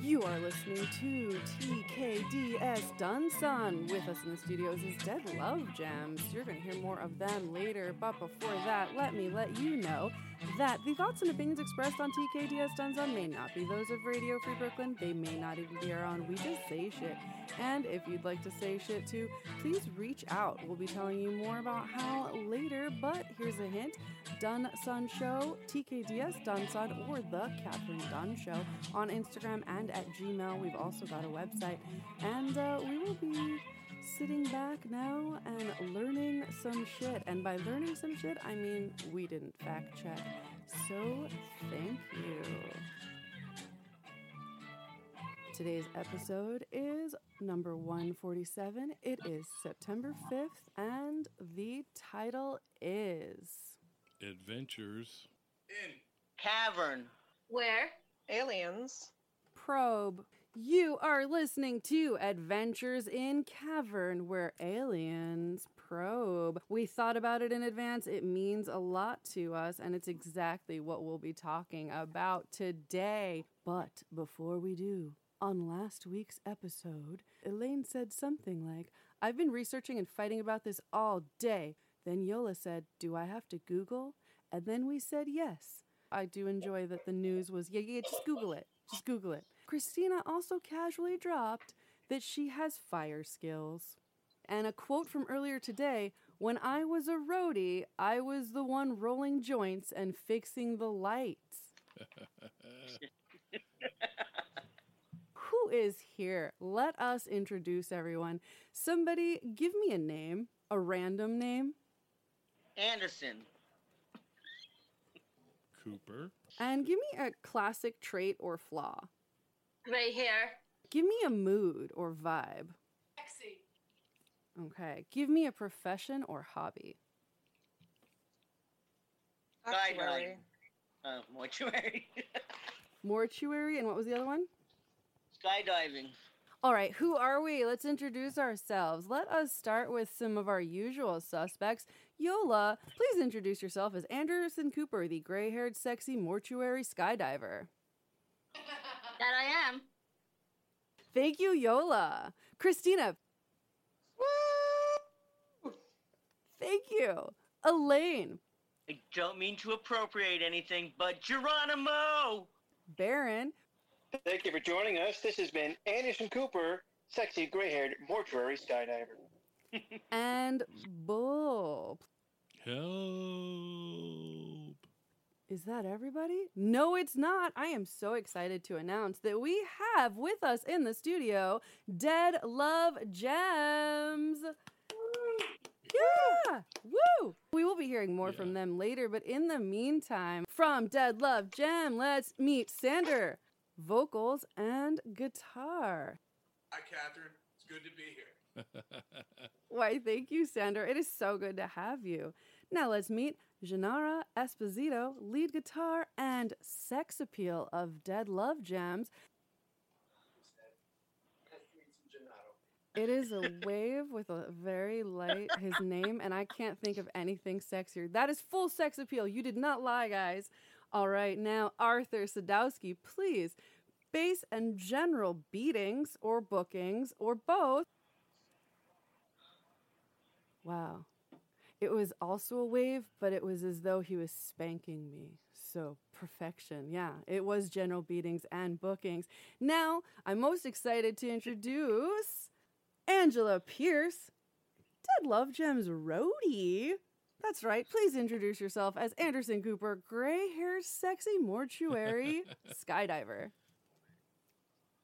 You are listening to TKDS Dunsun. With us in the studios is Dead Love Gems. You're going to hear more of them later, but before that, let me let you know that the thoughts and opinions expressed on TKDS Dunsun may not be those of Radio Free Brooklyn. They may not even be our own. We just say shit. And if you'd like to say shit too, please reach out. We'll be telling you more about how later, but here's a hint Dun Sun Show, TKDS Dun Sun, or The Catherine Dunn Show on Instagram and at Gmail. We've also got a website. And uh, we will be sitting back now and learning some shit. And by learning some shit, I mean we didn't fact check. So thank you. Today's episode is number 147. It is September 5th, and the title is Adventures. In Cavern. Where? Aliens. Probe. You are listening to Adventures in Cavern, where aliens probe. We thought about it in advance. It means a lot to us, and it's exactly what we'll be talking about today. But before we do, on last week's episode, Elaine said something like, I've been researching and fighting about this all day. Then Yola said, Do I have to Google? And then we said yes. I do enjoy that the news was, yeah, yeah, just Google it. Just Google it. Christina also casually dropped that she has fire skills. And a quote from earlier today When I was a roadie, I was the one rolling joints and fixing the lights. Who is here? Let us introduce everyone. Somebody give me a name, a random name, Anderson. Cooper. and give me a classic trait or flaw. Gray hair. Give me a mood or vibe. Sexy. Okay. Give me a profession or hobby. Skydiving. Uh, mortuary. Mortuary, and what was the other one? Skydiving. All right, who are we? Let's introduce ourselves. Let us start with some of our usual suspects. Yola, please introduce yourself as Anderson Cooper, the gray haired, sexy mortuary skydiver. That I am. Thank you, Yola. Christina. Thank you. Elaine. I don't mean to appropriate anything, but Geronimo! Baron. Thank you for joining us. This has been Anderson Cooper, sexy gray haired mortuary skydiver. And Bull. Help. Is that everybody? No, it's not. I am so excited to announce that we have with us in the studio Dead Love Gems. Yeah! Woo! We will be hearing more from them later, but in the meantime, from Dead Love Gem, let's meet Sander, vocals and guitar. Hi, Catherine. It's good to be here. Why, thank you, Sander. It is so good to have you. Now let's meet Janara Esposito, lead guitar and sex appeal of Dead Love Gems. It is a wave with a very light his name, and I can't think of anything sexier. That is full sex appeal. You did not lie, guys. All right, now Arthur Sadowski, please. Bass and general beatings or bookings or both. Wow. It was also a wave, but it was as though he was spanking me. So, perfection. Yeah, it was general beatings and bookings. Now, I'm most excited to introduce Angela Pierce, Dead Love Gems roadie. That's right. Please introduce yourself as Anderson Cooper, gray haired, sexy mortuary skydiver.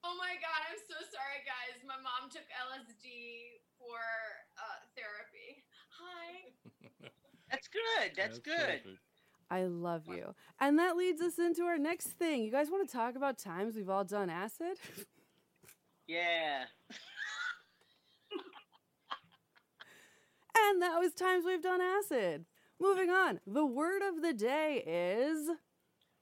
Oh my god, I'm so sorry, guys. My mom took LSD for uh, therapy. Hi. That's good. That's, good. perfect. I love you. And that leads us into our next thing. You guys want to talk about times we've all done acid? Yeah. and that was times we've done acid. Moving on. The word of the day is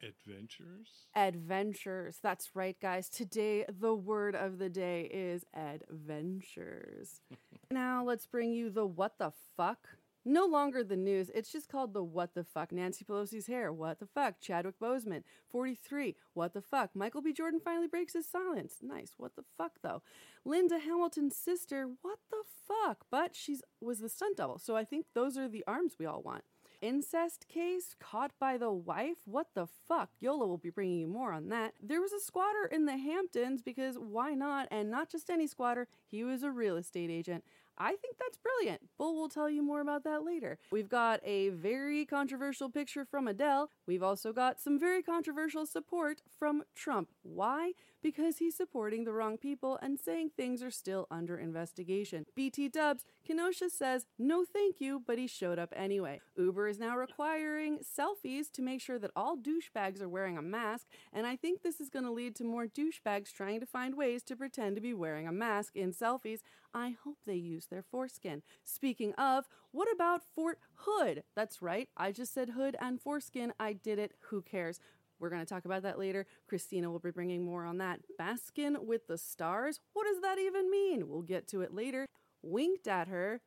Adventures. adventures. That's right, guys. Today, the word of the day is adventures. now, let's bring you the what the fuck No longer the news. It's just called the What the Fuck. Nancy Pelosi's hair. What the fuck? Chadwick Boseman. 43. What the fuck? Michael B. Jordan finally breaks his silence. Nice. What the fuck, though? Linda Hamilton's sister. What the fuck? But she's was the stunt double. So I think those are the arms we all want. Incest case caught by the wife? What the fuck? Yola will be bringing you more on that. There was a squatter in the Hamptons because why not? And not just any squatter, he was a real estate agent. I think that's brilliant. Bull will tell you more about that later. We've got a very controversial picture from Adele. We've also got some very controversial support from Trump. Why? Because he's supporting the wrong people and saying things are still under investigation. BT Dubs, Kenosha says no thank you, but he showed up anyway. Uber is now requiring selfies to make sure that all douchebags are wearing a mask, and I think this is going to lead to more douchebags trying to find ways to pretend to be wearing a mask in selfies. I hope they use their foreskin. Speaking of, what about Fort Hood? That's right, I just said hood and foreskin. I did it. Who cares? We're going to talk about that later. Christina will be bringing more on that. Baskin with the stars? What does that even mean? We'll get to it later. Winked at her.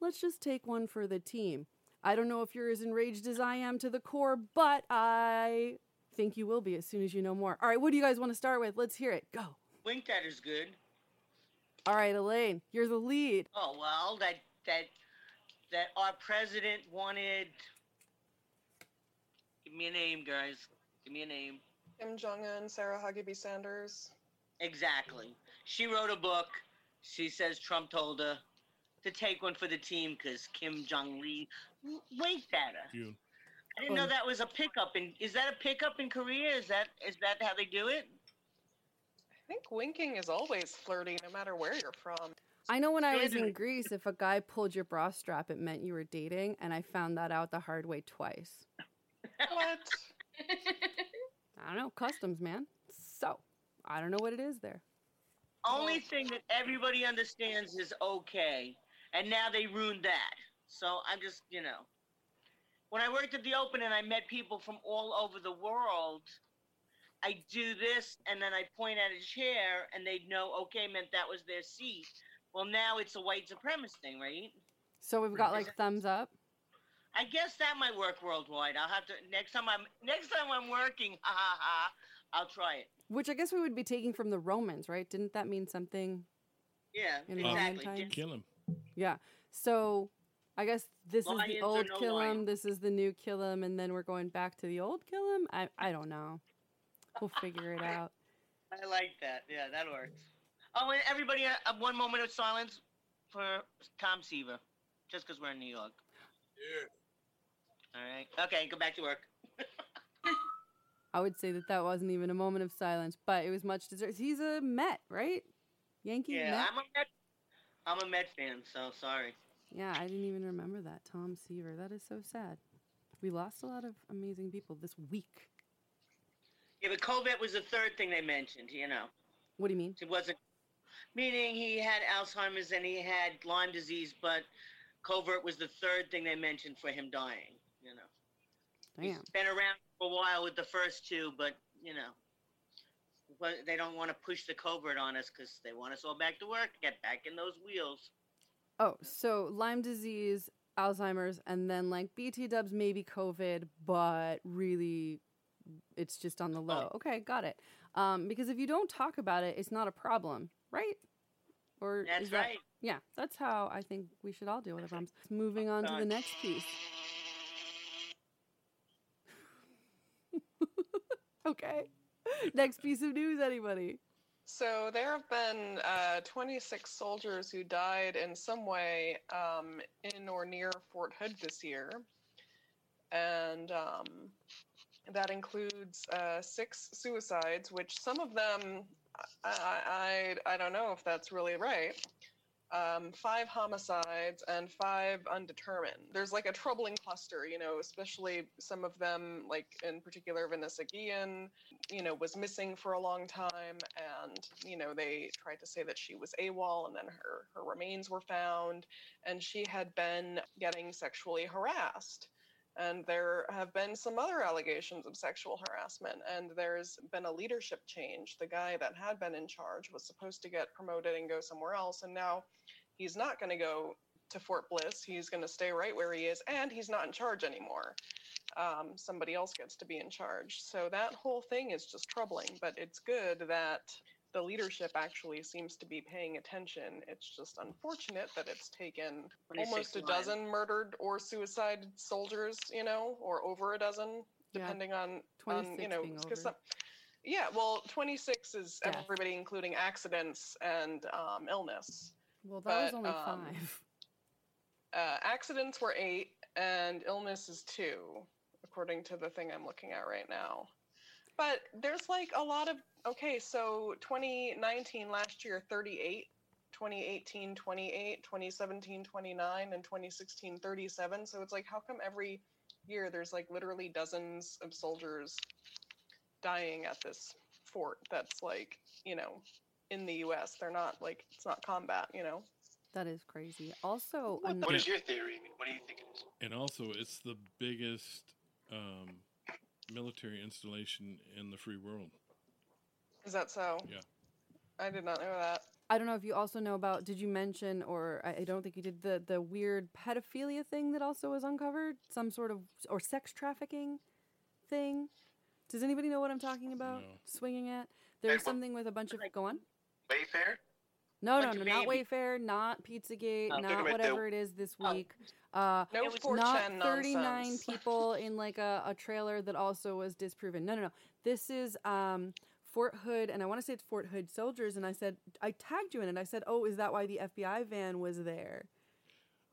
Let's just take one for the team. I don't know if you're as enraged as I am to the core, but I think you will be as soon as you know more. All right, what do you guys want to start with? Let's hear it. Go. Winked at is good. All right, Elaine, you're the lead. Oh well, that that that our president wanted. Give me a name, guys. Give me a name. Kim Jong Un, Sarah Huckabee Sanders. Exactly. She wrote a book. She says Trump told her to take one for the team because Kim Jong Lee winked at her. You. I didn't know Oh. that was a pickup in. Is that a pickup in Korea? Is that is that how they do it? I think winking is always flirty, no matter where you're from. I know when I was in Greece, if a guy pulled your bra strap, it meant you were dating, and I found that out the hard way twice. What? I don't know, customs, man. So, I don't know what it is there. Only thing that everybody understands is okay, and now they ruined that. So I'm just, you know, when I worked at the Open and I met people from all over the world, I do this and then I point at a chair and they'd know okay meant that was their seat. Well, now it's a white supremacist thing, right? So we've got like thumbs up. I guess that might work worldwide. I'll have to next time I'm next time I'm working. Ha ha ha! I'll try it. Which I guess we would be taking from the Romans, right? Didn't that mean something? Yeah, In Roman exactly. Kill him. Yeah. So I guess this is the old no Killam, lions? this is the new Killam, and then we're going back to the old Killam. I I don't know. We'll figure it out. I like that. Yeah, that works. Oh, and everybody, uh, uh, one moment of silence for Tom Seaver, just because we're in New York. Yeah. All right. Okay, go back to work. I would say that that wasn't even a moment of silence, but it was much deserved. He's a Met, right? Yankee Yeah, Met. I'm a Met. I'm a Met fan, so sorry. Yeah, I didn't even remember that. Tom Seaver. That is so sad. We lost a lot of amazing people this week. Yeah, but COVID was the third thing they mentioned. You know, What do you mean? it wasn't meaning he had Alzheimer's and he had Lyme disease, but COVID was the third thing they mentioned for him dying. You know, Damn. he's been around for a while with the first two, but you know. But they don't want to push the COVID on us because they want us all back to work, get back in those wheels. Oh, so Lyme disease, Alzheimer's, and then like BT dubs, maybe COVID, but really it's just on the low. Okay, got it. Um, because if you don't talk about it, it's not a problem, right? Or That's that- right. yeah, that's how I think we should all deal with the problems. Moving on to the next piece. okay. Next piece of news, anybody? So there have been uh, 26 soldiers who died in some way um, in or near Fort Hood this year, and um, that includes uh, six suicides, which some of them I, I, I I don't know if that's really right. Um, five homicides and five undetermined. There's like a troubling cluster, you know, especially some of them, like in particular Vanessa Guillen, you know, was missing for a long time, and you know they tried to say that she was AWOL, and then her her remains were found, and she had been getting sexually harassed. And there have been some other allegations of sexual harassment, and there's been a leadership change. The guy that had been in charge was supposed to get promoted and go somewhere else, and now he's not going to go to Fort Bliss. He's going to stay right where he is, and he's not in charge anymore. Um, somebody else gets to be in charge. So that whole thing is just troubling. But it's good that the leadership actually seems to be paying attention. It's just unfortunate that it's taken almost a lives. dozen murdered or suicide soldiers, you know, or over a dozen, Yeah. depending on, on 26 you know, being 'cause over. some- yeah, well, 26 is Death. everybody, including accidents and um, illness. Well, that was only um, five. Uh, accidents were eight, and illness is two, according to the thing I'm looking at right now. But there's like a lot of okay, so 2019 last year 38, 2018 28, 2017 29, and 2016 37. So it's like how come every year there's like literally dozens of soldiers dying at this fort that's like, you know, in the US. They're not like it's not combat, you know. That is crazy. Also, What, ano- what is your theory? What do you think it is? And also, it's the biggest um, military installation in the free world. Is that so? Yeah. I did not know that. I don't know if you also know about. Did you mention, or I, I don't think you did, the the weird pedophilia thing that also was uncovered? Some sort of or sex trafficking thing. Does anybody know what I'm talking about? No. Swinging at. There's what- something with a bunch of. Go on. Wayfair? No, no, no, not babies. Wayfair, not Pizzagate, Oh. Talking not about the- whatever it is this Oh. week. Uh, No It was not 39 nonsense. people in like a, a trailer that also was disproven. No, no, no. This is um, Fort Hood, and I want to say it's Fort Hood soldiers. And I said, I tagged you in it. I said, oh, is that why the FBI van was there?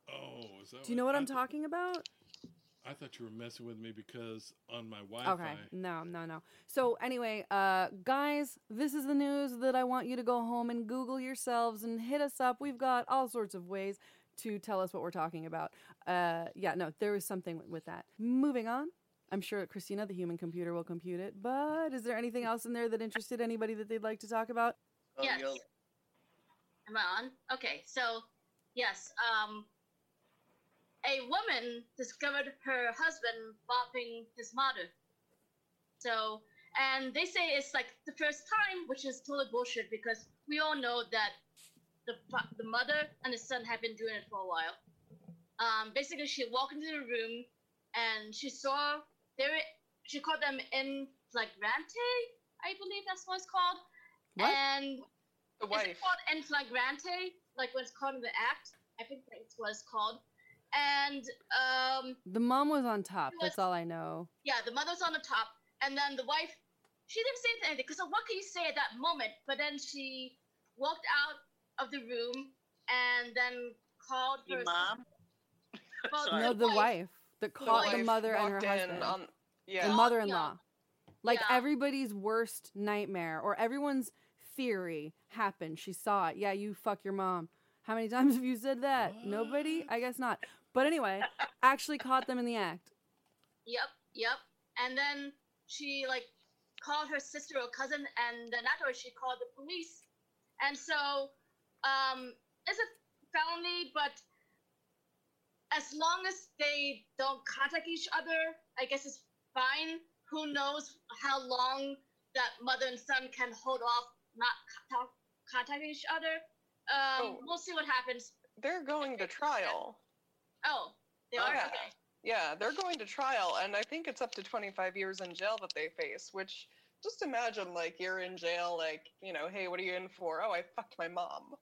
Oh, is that Do you know what I I'm talking about? I thought you were messing with me because on my Wi-Fi. Okay. No, no, no. So anyway, uh, guys, this is the news that I want you to go home and Google yourselves and hit us up. We've got all sorts of ways to tell us what we're talking about. Uh, yeah, no, there was something with that. Moving on. I'm sure Christina, the human computer, will compute it. But is there anything else in there that interested anybody that they'd like to talk about? Yes. Am I on? Okay, so yes, um, a woman discovered her husband bopping his mother. So, and they say it's like the first time, which is totally bullshit because we all know that the the mother and the son have been doing it for a while. Um, basically, she walked into the room and she saw they were. She called them in flagrante, I believe that's what it's called. What? And The is wife. it called en flagrante? Like when it's called in the act? I think that's what it's called. And um, The mom was on top. Was- That's all I know. yeah, the mother's on the top, and then the wife, she didn't say anything because what can you say at that moment? But then she walked out of the room and then called Your her mom? Well, Sorry. No, the wife that The caught the mother and her walked in husband. on- yeah. the mother-in-law. Like Yeah. everybody's worst nightmare or everyone's theory happened. She saw it. Yeah, you fuck your mom. How many times have you said that? Nobody? I guess not. But anyway, actually caught them in the act. Yep, yep. And then she like called her sister or cousin, and then afterwards she called the police. And so, um, it's a felony, but as long as they don't contact each other, I guess it's fine. Who knows how long that mother and son can hold off not co- contacting each other? Um, Oh. we'll see what happens. They're going to trial. Oh, they oh, are Yeah. okay. Yeah, they're going to trial, and I think it's up to 25 years in jail that they face, which just imagine like you're in jail, like, you know, hey, what are you in for? Oh, I fucked my mom.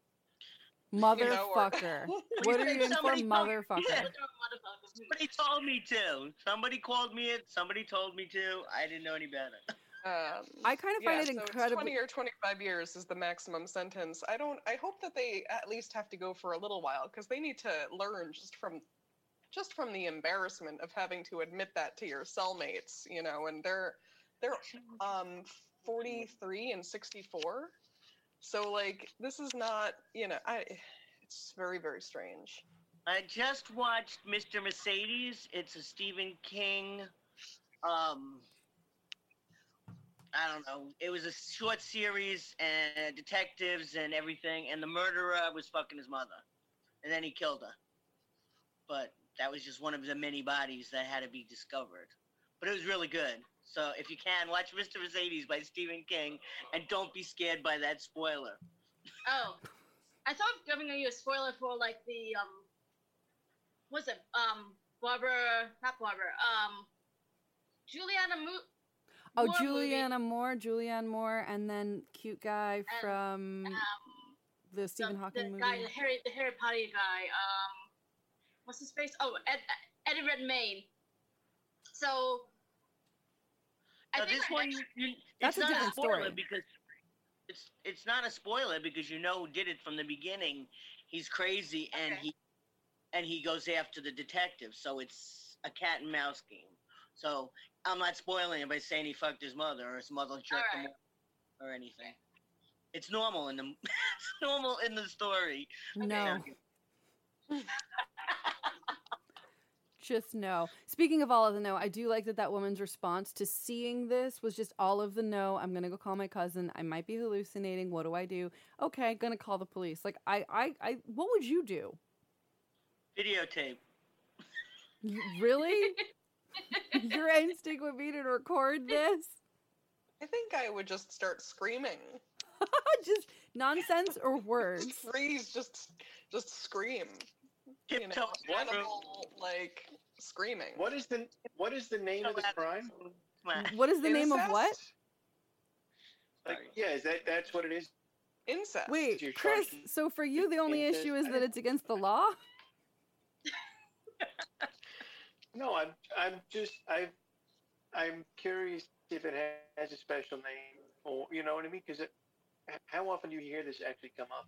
know, or- Motherfucker. what are you in for, told- motherfucker? Somebody told me to. Somebody called me it. Somebody told me to. I didn't know any better. Um, I kind of yeah, find it so it's incredibly. 20 or 25 years is the maximum sentence. I don't. I hope that they at least have to go for a little while because they need to learn just from, just from the embarrassment of having to admit that to your cellmates. You know, and they're they're um 43 and 64, so like this is not. You know, I. It's very very strange. I just watched Mr. Mercedes. It's a Stephen King. Um, I don't know. It was a short series and detectives and everything, and the murderer was fucking his mother, and then he killed her. But that was just one of the many bodies that had to be discovered. But it was really good. So if you can, watch Mr. Mercedes by Stephen King, and don't be scared by that spoiler. Oh, I thought giving you a spoiler for like the um what's it? Um, Barbara, not Barbara. Um, Juliana Mo- Oh, Moore movie. Juliana Moore, Julianne Moore, and then cute guy from Um, the the, Stephen Hawking the movie. guy, the Harry, the Harry Potter guy. Um, what's his face? Oh, Ed, Eddie Redmayne. So. I Now, think this my one, ex- you, That's it's a not different a spoiler story. because it's it's not a spoiler because you know who did it from the beginning. He's crazy and Okay. he and he goes after the detective. So it's a cat and mouse game. So I'm not spoiling it by saying he fucked his mother or his mother jerked him off or anything. It's normal in the it's normal in the story. no, just no. Speaking of all of the no, I do like that that woman's response to seeing this was just all of the no. I'm gonna go call my cousin. I might be hallucinating. What do I do? Okay, gonna call the police. Like I, I, I. What would you do? Videotape. Really? Your instinct would be to record this? I think I would just start screaming. just nonsense or words? Freeze, just just scream. You know, animal, like screaming. What is the what is the name of the crime? What is the name of what? Like, yeah, is that that's what it is? Incest. Wait, you're Chris. So for you, the only incest. issue is that it's against the law. No, I'm I'm just I I'm curious if it has a special name or you know what I mean? Because how often do you hear this actually come up?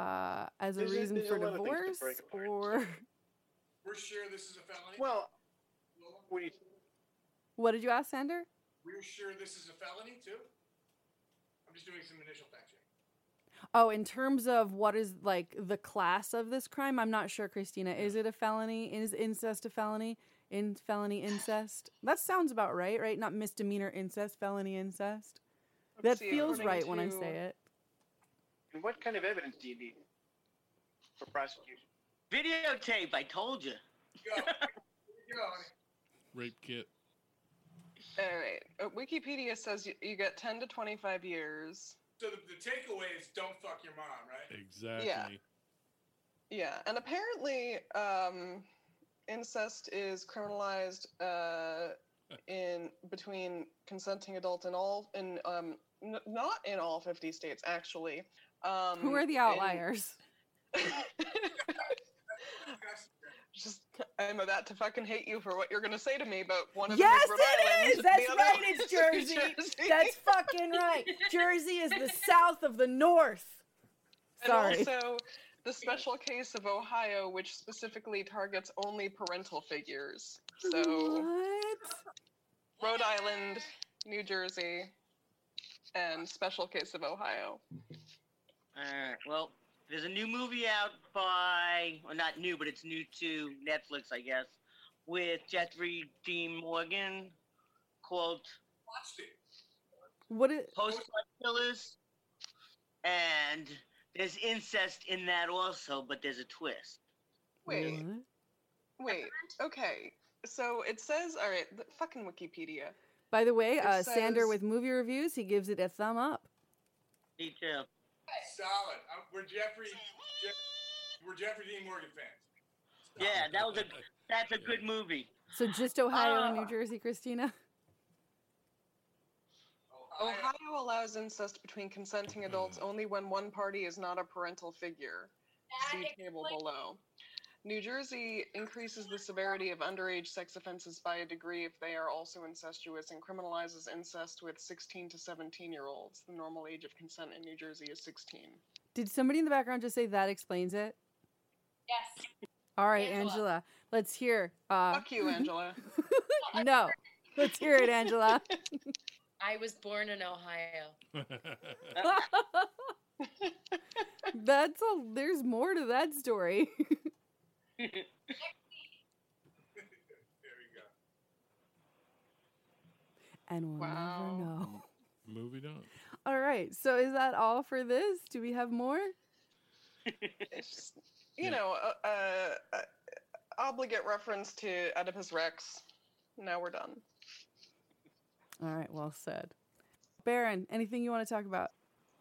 Uh, as a There's reason a for lot of things to divorce, or We're sure this is a felony. Well, Lola? what you what did you ask, Sander? We're sure this is a felony too. I'm just doing some initial fact checking. Oh, in terms of what is like the class of this crime, I'm not sure, Christina. Is it a felony? Is incest a felony? In felony incest? That sounds about right, right? Not misdemeanor incest, felony incest. Let's That see, feels according right when I say it. and what kind of evidence do you need for prosecution? Videotape, I told you. Go. Go. Rape kit. All right. Uh, Wikipedia says you, you get 10 to 25 years. So the, the takeaway is don't fuck your mom, right? Exactly. Yeah, Yeah, and apparently, um, incest is criminalized uh, in between consenting adults in all in um, n- not in all 50 states actually. Um, Who are the in- outliers? Just, I'm about to fucking hate you for what you're gonna say to me, but one of Yes, them is Rhode it Island, is! That's right, it's is New Jersey. That's fucking right. Jersey is the south of the north. Sorry. And also, the special case of Ohio, which specifically targets only parental figures. So, what? Rhode Island, New Jersey, and special case of Ohio. Alright, well, there's a new movie out by, well, not new, but it's new to Netflix, I guess, with Jeffrey Dean Morgan called Watched it. What is? Postcard Killers. And there's incest in that also, but there's a twist. Wait, what? wait, okay. So it says, all right, the fucking Wikipedia. By the way, It uh, Sander with movie reviews, he gives it a thumb up. Me too. Solid. Um, we're Jeffrey. Jeff, we're Jeffrey Dean Morgan fans. Yeah, that was a that's a good movie. So just Ohio and Uh, New Jersey, Christina. Ohio. Ohio allows incest between consenting adults only when one party is not a parental figure. That See table explains- below. New Jersey increases the severity of underage sex offenses by a degree if they are also incestuous and criminalizes incest with 16 to 17 year olds. The normal age of consent in New Jersey is 16. Did somebody in the background just say that explains it? Yes. All right, Angela. Angela, let's hear. Uh, Fuck you, Angela. no, let's hear it, Angela. I was born in Ohio. That's a. There's more to that story. There we go. and we'll Wow. never know. Moving on. All right, so is that all for this? Do we have more? Just, you Yeah. know, uh, uh, uh, obligate reference to Oedipus Rex. Now we're done. All right, well said. Baron, anything you want to talk about?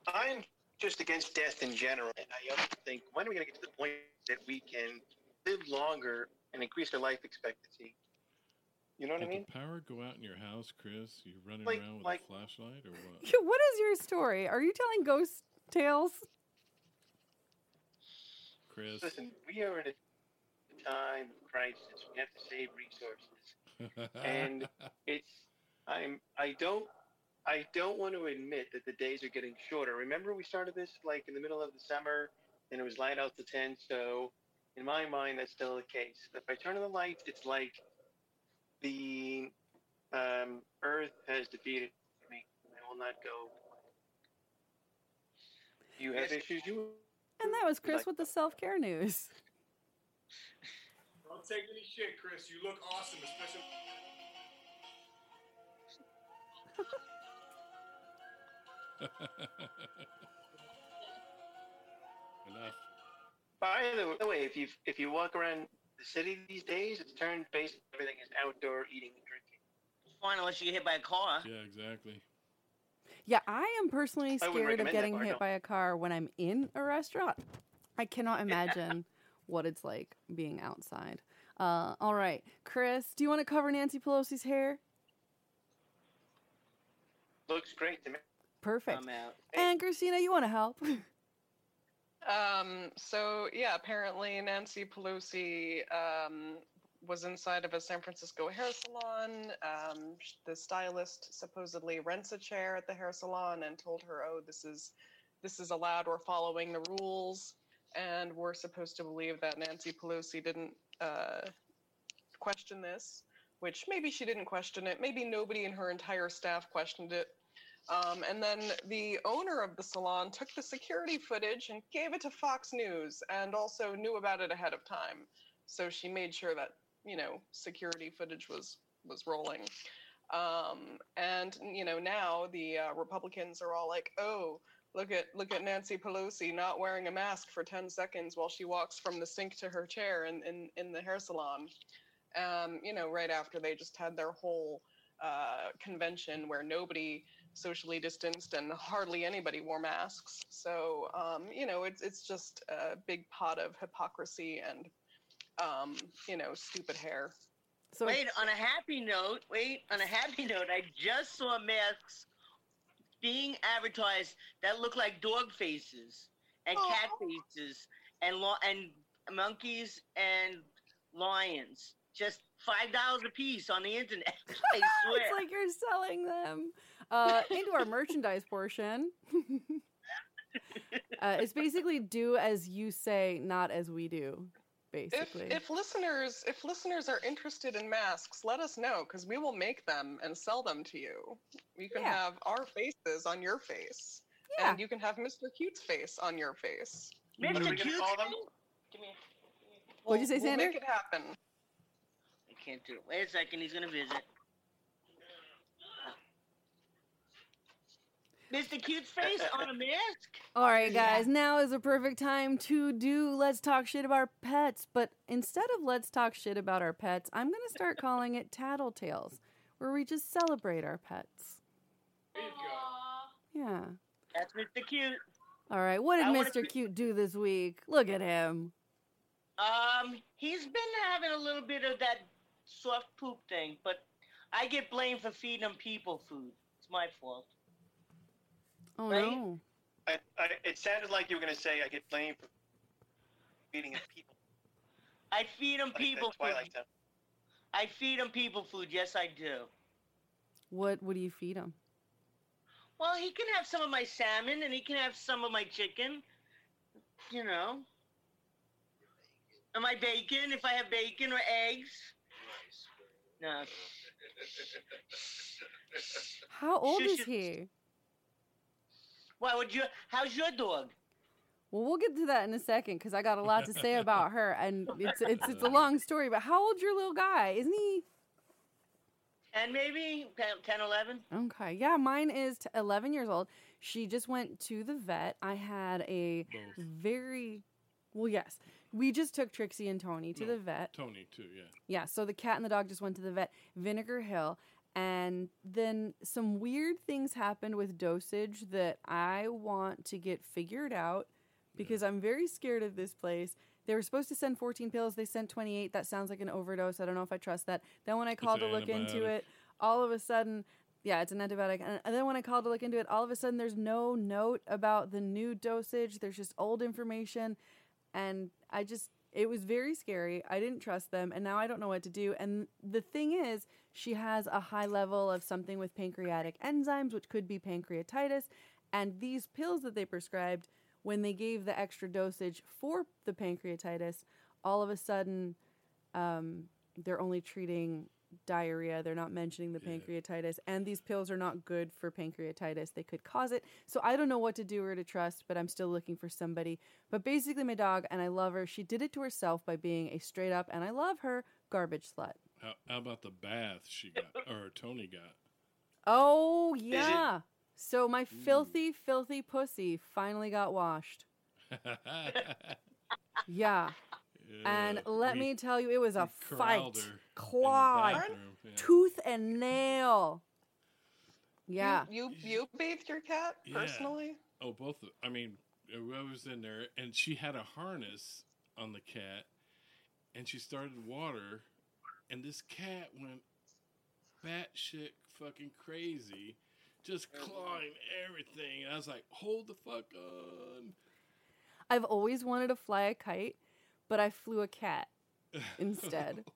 I'm just against death in general, and I also think when are we going to get to the point that we can live longer and increase our life expectancy. You know what I mean? the power go out in your house, Chris? You running Like- around with like- a flashlight or what? what is your story? Are you telling ghost tales? Chris. Listen, we are in a time of crisis. We have to save resources. and it's I'm I don't I don't want to admit that the days are getting shorter. Remember we started this like in the middle of the summer and it was light out to ten, so in my mind that's still the case. If I turn on the lights, it's like the um, earth has defeated me. I will not go. You have issues you And that was Chris with the self care news. Don't take any shit, Chris. You look awesome, especially. Enough. By the way, if you if you walk around the city these days, it's turned basically everything is outdoor eating and drinking. Fine, unless you get hit by a car. Yeah, exactly. Yeah, I am personally scared of getting bar, hit no. by a car when I'm in a restaurant. I cannot imagine what it's like being outside. Uh, all right, Chris, do you want to cover Nancy Pelosi's hair? Looks great to me. Perfect. I'm out. And Christina, you want to help? Um, so yeah, apparently Nancy Pelosi um, was inside of a San Francisco hair salon. Um, the stylist supposedly rents a chair at the hair salon and told her, "Oh, this is this is allowed. We're following the rules." And we're supposed to believe that Nancy Pelosi didn't uh, question this, which maybe she didn't question it. Maybe nobody in her entire staff questioned it. Um, and then the owner of the salon took the security footage and gave it to Fox News and also knew about it ahead of time. So she made sure that, you know, security footage was, was rolling. Um, and, you know, now the uh, Republicans are all like, oh, look at look at Nancy Pelosi not wearing a mask for 10 seconds while she walks from the sink to her chair in, in, in the hair salon. Um, you know, right after they just had their whole uh, convention where nobody socially distanced and hardly anybody wore masks. So um, you know, it's it's just a big pot of hypocrisy and um, you know, stupid hair. So wait, on a happy note, wait, on a happy note, I just saw masks being advertised that look like dog faces and cat faces and lo- and monkeys and lions. Just five dollars a piece on the internet. I swear. it's like you're selling them. Uh, into our merchandise portion. uh, it's basically do as you say, not as we do. If Basically, if listeners if listeners are interested in masks, let us know because we will make them and sell them to you. You can Yeah. have our faces on your face, Yeah. and you can have Mr. Cute's face on your face. What are we gonna call them? Give me. What'd you say, we'll Sander? Make it happen. I can't do it. Wait a second, he's gonna visit. Mr. Cute's face on a mask? All right, guys, now is a perfect time to do Let's Talk Shit About Our Pets. But instead of Let's Talk Shit About Our Pets, I'm going to start calling it Tattletales, where we just celebrate our pets. Yeah. That's Mr. Cute. All right, what did I Mr. be- Cute do this week? Look at him. Um, he's been having a little bit of that soft poop thing, but I get blamed for feeding him people food. It's my fault. Oh, Right? no. I, I, it sounded like you were going to say I get blamed for feeding him people. I feed him Like people food. Twilight Zone. I feed him people food. Yes, I do. What, what do you feed him? Well, he can have some of my salmon and he can have some of my chicken. You know. And my bacon, if I have bacon or eggs. No. How old Shush is he? Why would you? How's your dog? Well, we'll get to that in a second because I got a lot to say about her, and it's it's it's a long story. But how old's your little guy? Isn't he? And maybe 10, 10 11? Okay, yeah, mine is t- 11 years old. She just went to the vet. I had a Both. very well, yes, we just took Trixie and Tony to No, the vet. Tony too. Yeah. Yeah, so the cat and the dog just went to the vet, Vinegar Hill, and then some weird things happened with dosage that I want to get figured out because I'm very scared of this place. They were supposed to send 14 pills. They sent 28. That sounds like an overdose. I don't know if I trust that. Then when I called to look into it, all of a sudden, yeah, it's an antibiotic. And then when I called to look into it, all of a sudden there's no note about the new dosage. There's just old information. And I just, it was very scary. I didn't trust them. And now I don't know what to do. And the thing is, she has a high level of something with pancreatic enzymes, which could be pancreatitis. And these pills that they prescribed, when they gave the extra dosage for the pancreatitis, all of a sudden um, they're only treating diarrhea. They're not mentioning the Yeah. pancreatitis. And these pills are not good for pancreatitis. They could cause it. So I don't know what to do or to trust, but I'm still looking for somebody. But basically, my dog, and I love her, she did it to herself by being a straight up, and I love her, garbage slut. How, how about the bath she got or Tony got? Oh, yeah. So my hmm. filthy, filthy pussy finally got washed. Yeah. And let we- me tell you, it was a fight. corralled her in the Clawed, yeah. tooth and nail. Yeah. You, you you bathed your cat Yeah. personally? Oh, both. of- I mean, I was in there, and she had a harness on the cat, and she started water, and this cat went batshit fucking crazy, just clawing everything. And I was like, "Hold the fuck on!" I've always wanted to fly a kite, but I flew a cat instead.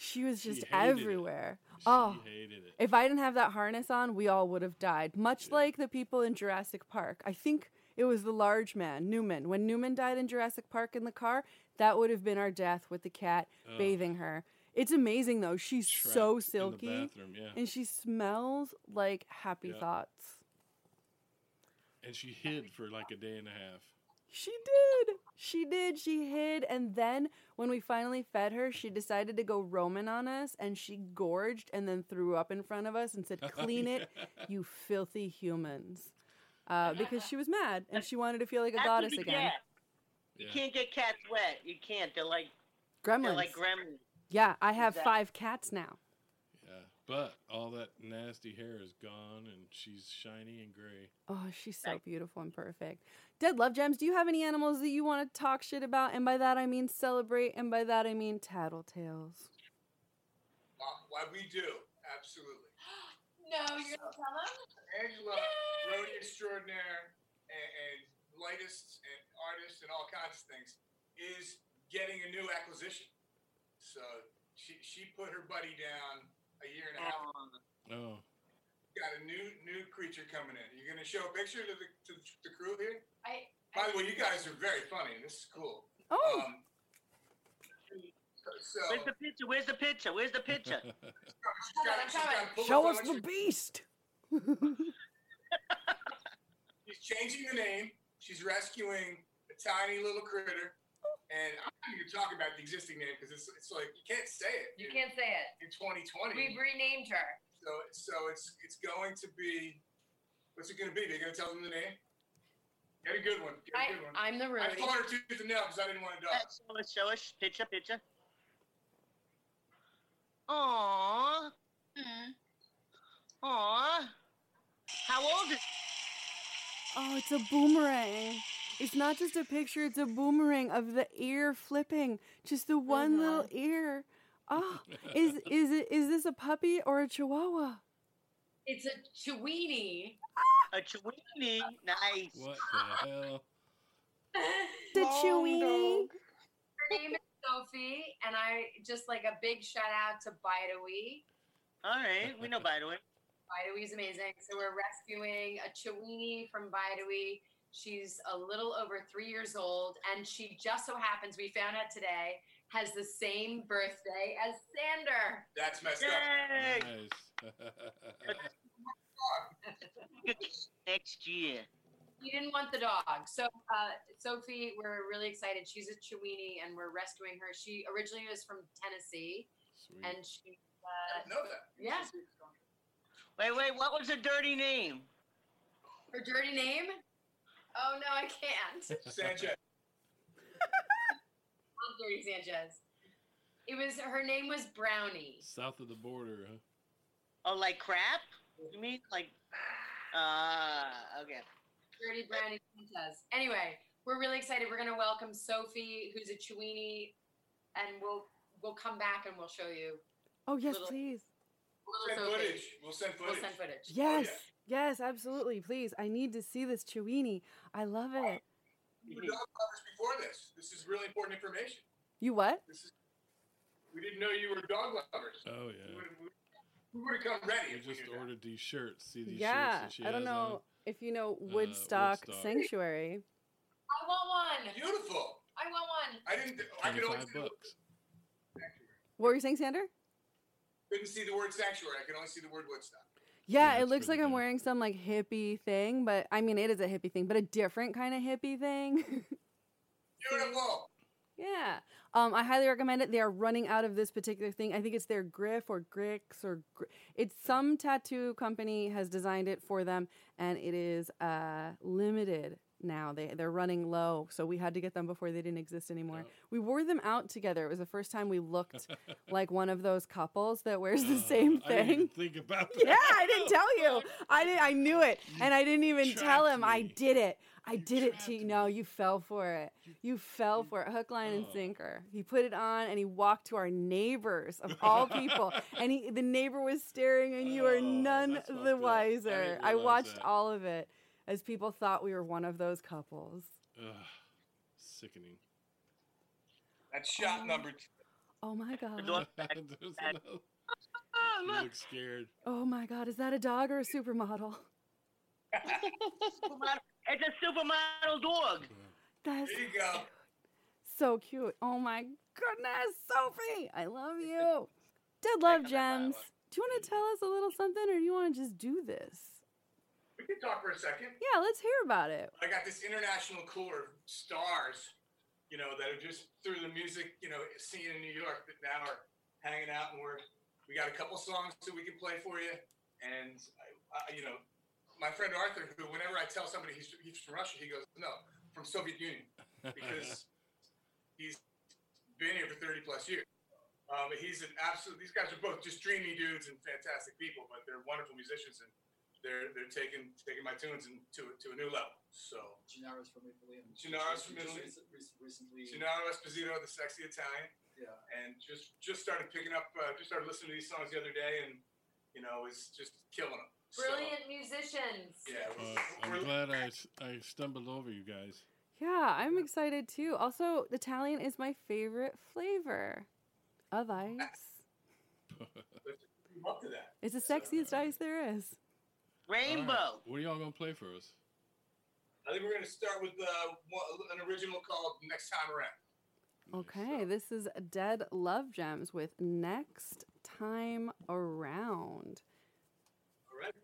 She was just it. everywhere. She Oh, hated it. if I didn't have that harness on, we all would have died. Much like the people in Jurassic Park. I think it was the large man, Newman. When Newman died in Jurassic Park in the car, that would have been our death with the cat Ugh. bathing her. It's amazing though. She's Trapped so silky bathroom, yeah. and she smells like happy Yeah. thoughts. And she hid for like a day and a half. She did. She did. She hid. And then when we finally fed her, she decided to go roaming on us and she gorged and then threw up in front of us and said, Clean it, you filthy humans. Uh, because she was mad and she wanted to feel like a That's goddess what you again. get. Yeah. You can't get cats wet. You can't. They're like Gremlins. they're like gremlins. yeah, I have Exactly. five cats now. Yeah, but all that nasty hair is gone, and she's shiny and gray. Oh, she's so beautiful and perfect. Dead Love Gems, do you have any animals that you want to talk shit about? And by that I mean celebrate, and by that I mean tattletales. Uh, why we do, absolutely. No, you're gonna tell them? Angela, roadie extraordinaire, and, and lightest, and artist, and all kinds of things, is getting a new acquisition. So she she put her buddy down a year and a half. Oh, Got a new new creature coming in. You're gonna show a picture to the to the crew here. I. By the way, you guys are very funny, and this is cool. Oh, Um, so Where's the picture? Where's the picture? Where's the picture? she's got, she's got a bullet show us the beast. She's changing the name. She's rescuing a tiny little critter. And I'm not even talking about the existing name because it's, it's like you can't say it. You in- can't say it. in 2020. We've renamed her. so so it's it's going to be what's it going to be? They're going to tell them the name. Get a good one. Get a I, good one. I'm the I roadie. fought her tooth and nail because I didn't want a dog. show us, show us. Picture, picture. Aww. Hmm. Aww. How old is Oh, it's a boomerang. It's not just a picture, it's a boomerang of the ear flipping. Just the one uh-huh. little ear. Oh, is is it is this a puppy or a chihuahua? It's a Chiweenie. Ah! a Chiweenie? Nice. what the hell? The Long chewy. Her name is Sophie, and I just like a big shout out to Bideawee. All right. We know by the is amazing. So we're rescuing a Chiweenie from Bideawee. She's a little over three years old, and she just so happens, we found out today, has the same birthday as Sander. That's messed up. Yay! Nice. Next year. He didn't want the dog. So, uh, Sophie, we're really excited. She's a Chiweenie, and we're rescuing her. She originally was from Tennessee, Sweet. and she, I uh, didn't know that. yeah, Wait, wait. What was her dirty name? her dirty name. Oh no, I can't. Sanchez. Not Dirty Sanchez. It was her name was Brownie. South of the border, huh? Oh, like crap? You mean like? Ah, okay. Dirty Brownie Sanchez. Anyway, we're really excited. We're gonna welcome Sophie, who's a Chiweenie, and we'll we'll come back and we'll show you Oh yes, Little- please. We'll send Sophie. footage. We'll send footage. We'll send footage. Yes, yes, absolutely. Please, I need to see this Chiweenie. I love it. We were dog lovers before this. This is really important information. You what? This is. We didn't know you were dog lovers. Oh yeah. we- we would have come ready. We if we just knew that. ordered these shirts. See these yeah, shirts that she I don't has on? know if you know uh, Woodstock, Woodstock. Sanctuary. I want one. Beautiful. I want one. I didn't. I could only Twenty-five see the word bucks. What were you saying, Sander? Couldn't see the word sanctuary. I could only see the word Woodstock. Yeah, Yeah, it looks like I'm wearing some like hippie thing, but I mean it is a hippie thing, but a different kind of hippie thing. Beautiful. yeah. Um, I highly recommend it. They are running out of this particular thing. I think it's their Griff or Grix or Gr- it's some tattoo company has designed it for them, and it is uh limited now. They they're running low, so we had to get them before they didn't exist anymore. We wore them out together. It was the first time we looked like one of those couples that wears the Uh, same thing. think about that. Yeah, I didn't tell you. I did. I knew it, and I didn't even tell him. I did it. I You did it to you. me. No, you fell for it. You fell for it, hook, line, and Oh. sinker. He put it on, and he walked to our neighbors of all people, and he the neighbor was staring, and you are Oh, none the up. I wiser. I, watched that. all of it as people thought we were one of those couples. Ugh, sickening. That's shot um, number two. Oh my god. dog- There's another- Oh, you look. look scared. Oh my god. Is that a dog or a supermodel? Supermodel- It's a supermodel dog. That's There you go. So cute. Oh my goodness, Sophie. I love you. Dead Love Take on that Gems. Do you want to tell us a little something or do you want to just do this? Can talk for a second. Yeah, let's hear about it. I got this international cooler of stars, you know, that are just through the music, you know, scene in New York that now are hanging out, and we're we got a couple songs that we can play for you, and I, I, you know, my friend Arthur, who whenever I tell somebody he's he's from Russia, he goes, no, from Soviet Union, because he's been here for thirty plus years. Um, he's an absolute. These guys are both just dreamy dudes and fantastic people, but they're wonderful musicians and. They're, they're taking taking my tunes and to to a new level. So Gennaro's from Italy. And Gennaro's from Italy. rec- rec- Recently, Gennaro Esposito, the sexy Italian, yeah. and just just started picking up, uh, just started listening to these songs the other day, and you know, is just killing them. Brilliant musicians. So, yeah, Uh, I'm we're- glad I, s- I stumbled over you guys. Yeah, I'm excited too. Also, Italian is my favorite flavor of ice. up to that. It's the sexiest ice there is. Rainbow. All right, What are y'all gonna play for us? I think we're gonna start with uh, an original called "Next Time Around." Okay, this is Dead Love Gems with Next Time Around. All right.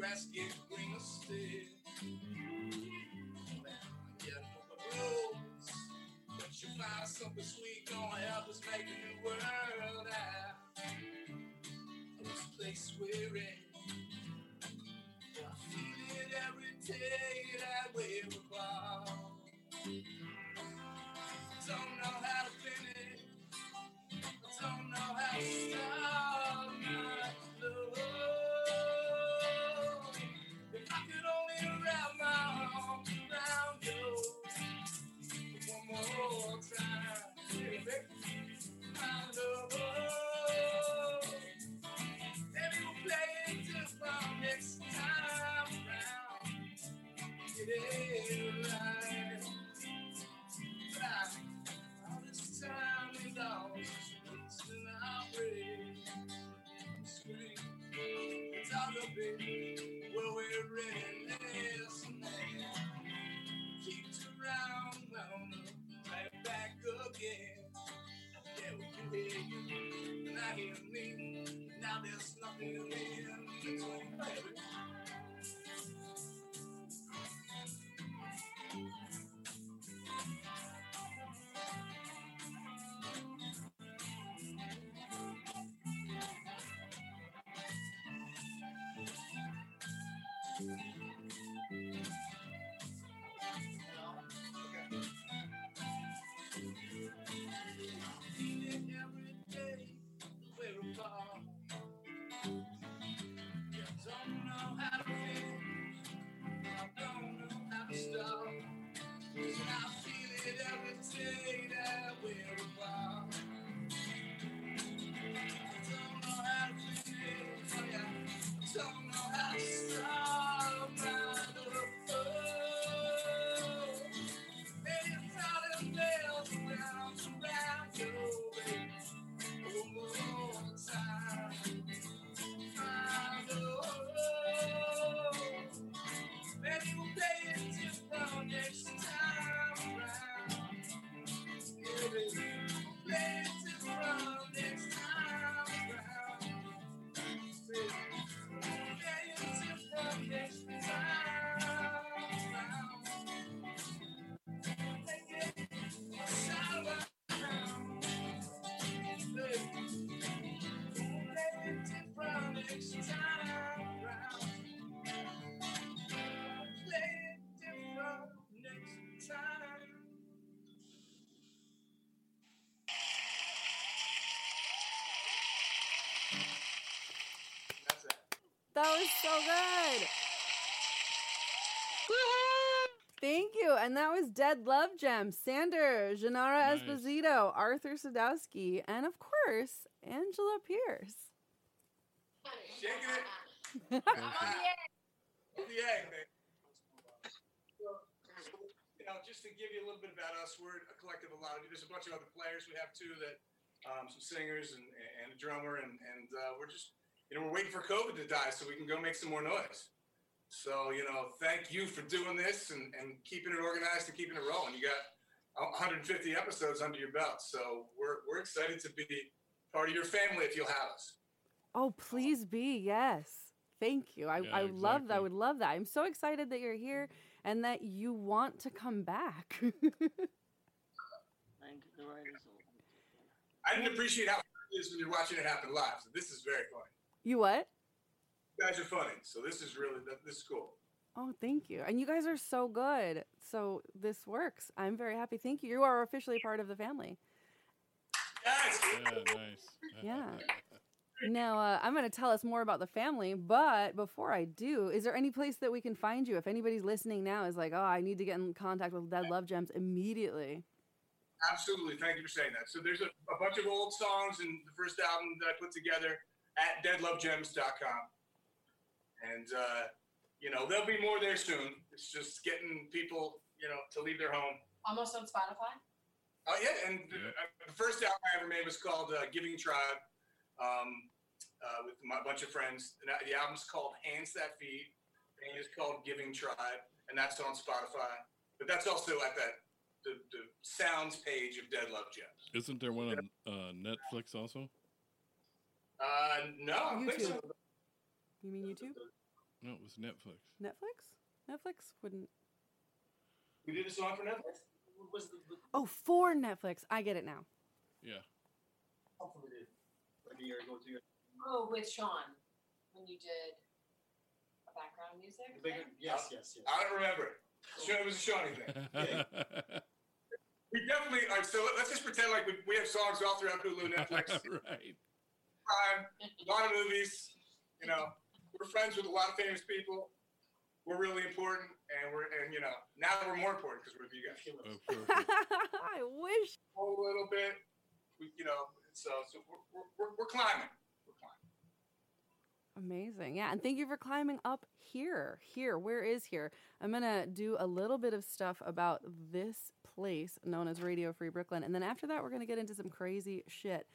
Grass gets greener still. Yeah, I know my rules, but you find something sweet gonna help us make a new world out of this place we're in. I feel it every day that we're it every day That was so good. Thank you. And that was Dead Love Gem, Sander, Gennaro Nice. Esposito, Arthur Sadowski, and of course, Angela Pierce. Shaking it. Perfect. The egg, man. So, you know, just to give you a little bit about us, we're a collective of a lot of. There's a bunch of other players. We have two that, um, some singers and, and a drummer, and and uh, we're just, you know, we're waiting for COVID to die so we can go make some more noise. So you know, thank you for doing this and, and keeping it organized and keeping it rolling. You got 150 episodes under your belt, so we're we're excited to be part of your family if you'll have us. Oh, please be. Yes. Thank you. I, Yeah, I love that. I would love that. I'm so excited that you're here and that you want to come back. Thank the writers. I didn't appreciate how fun it is when you're watching it happen live. So this is very funny. You what? You guys are funny, so this is really this is cool. Oh, thank you. And you guys are so good. So this works. I'm very happy. Thank you. You are officially part of the family. Yes. Yeah, nice. Yeah. Now, uh, I'm going to tell us more about the family, but before I do, is there any place that we can find you? If anybody's listening now is like, oh, I need to get in contact with Dead Love Gems immediately. Absolutely. Thank you for saying that. So there's a, a bunch of old songs in the first album that I put together at deadlovegems.com. And, uh, you know, there'll be more there soon. It's just getting people, you know, to leave their home. Almost on Spotify. Oh, yeah. And the, uh, the first album I ever made was called uh, Giving Tribe um, uh, with my bunch of friends. And the album's called Hands That Feed. And it's called Giving Tribe. And that's on Spotify. But that's also at that the, the sounds page of Dead Love Gems. Isn't there one on uh, Netflix also? Uh, no, I think so. YouTube. You mean YouTube? No, it was Netflix. Netflix? Netflix wouldn't. We did a song for Netflix. Was the, the Oh, for Netflix. I get it now. Yeah. song did? Like a year ago, two years Oh, with Sean when you did a background music. ago. Bigger, thing? yes, yes, yes. I don't remember. it. Sure, It was a Shawnee thing. We definitely. All right, so let's just pretend like we, we have songs all throughout Hulu, Netflix, right. Prime, a lot of movies. You know, we're friends with a lot of famous people. We're really important, and we're and you know now we're more important because we're with you guys. Oh. I wish. A little bit, we, you know. So so we're, we're, we're, we're climbing. We're climbing. Amazing. Yeah. And thank you for climbing up here. Here. Where is here? I'm going to do a little bit of stuff about this place known as Radio Free Brooklyn. And then after that, we're going to get into some crazy shit.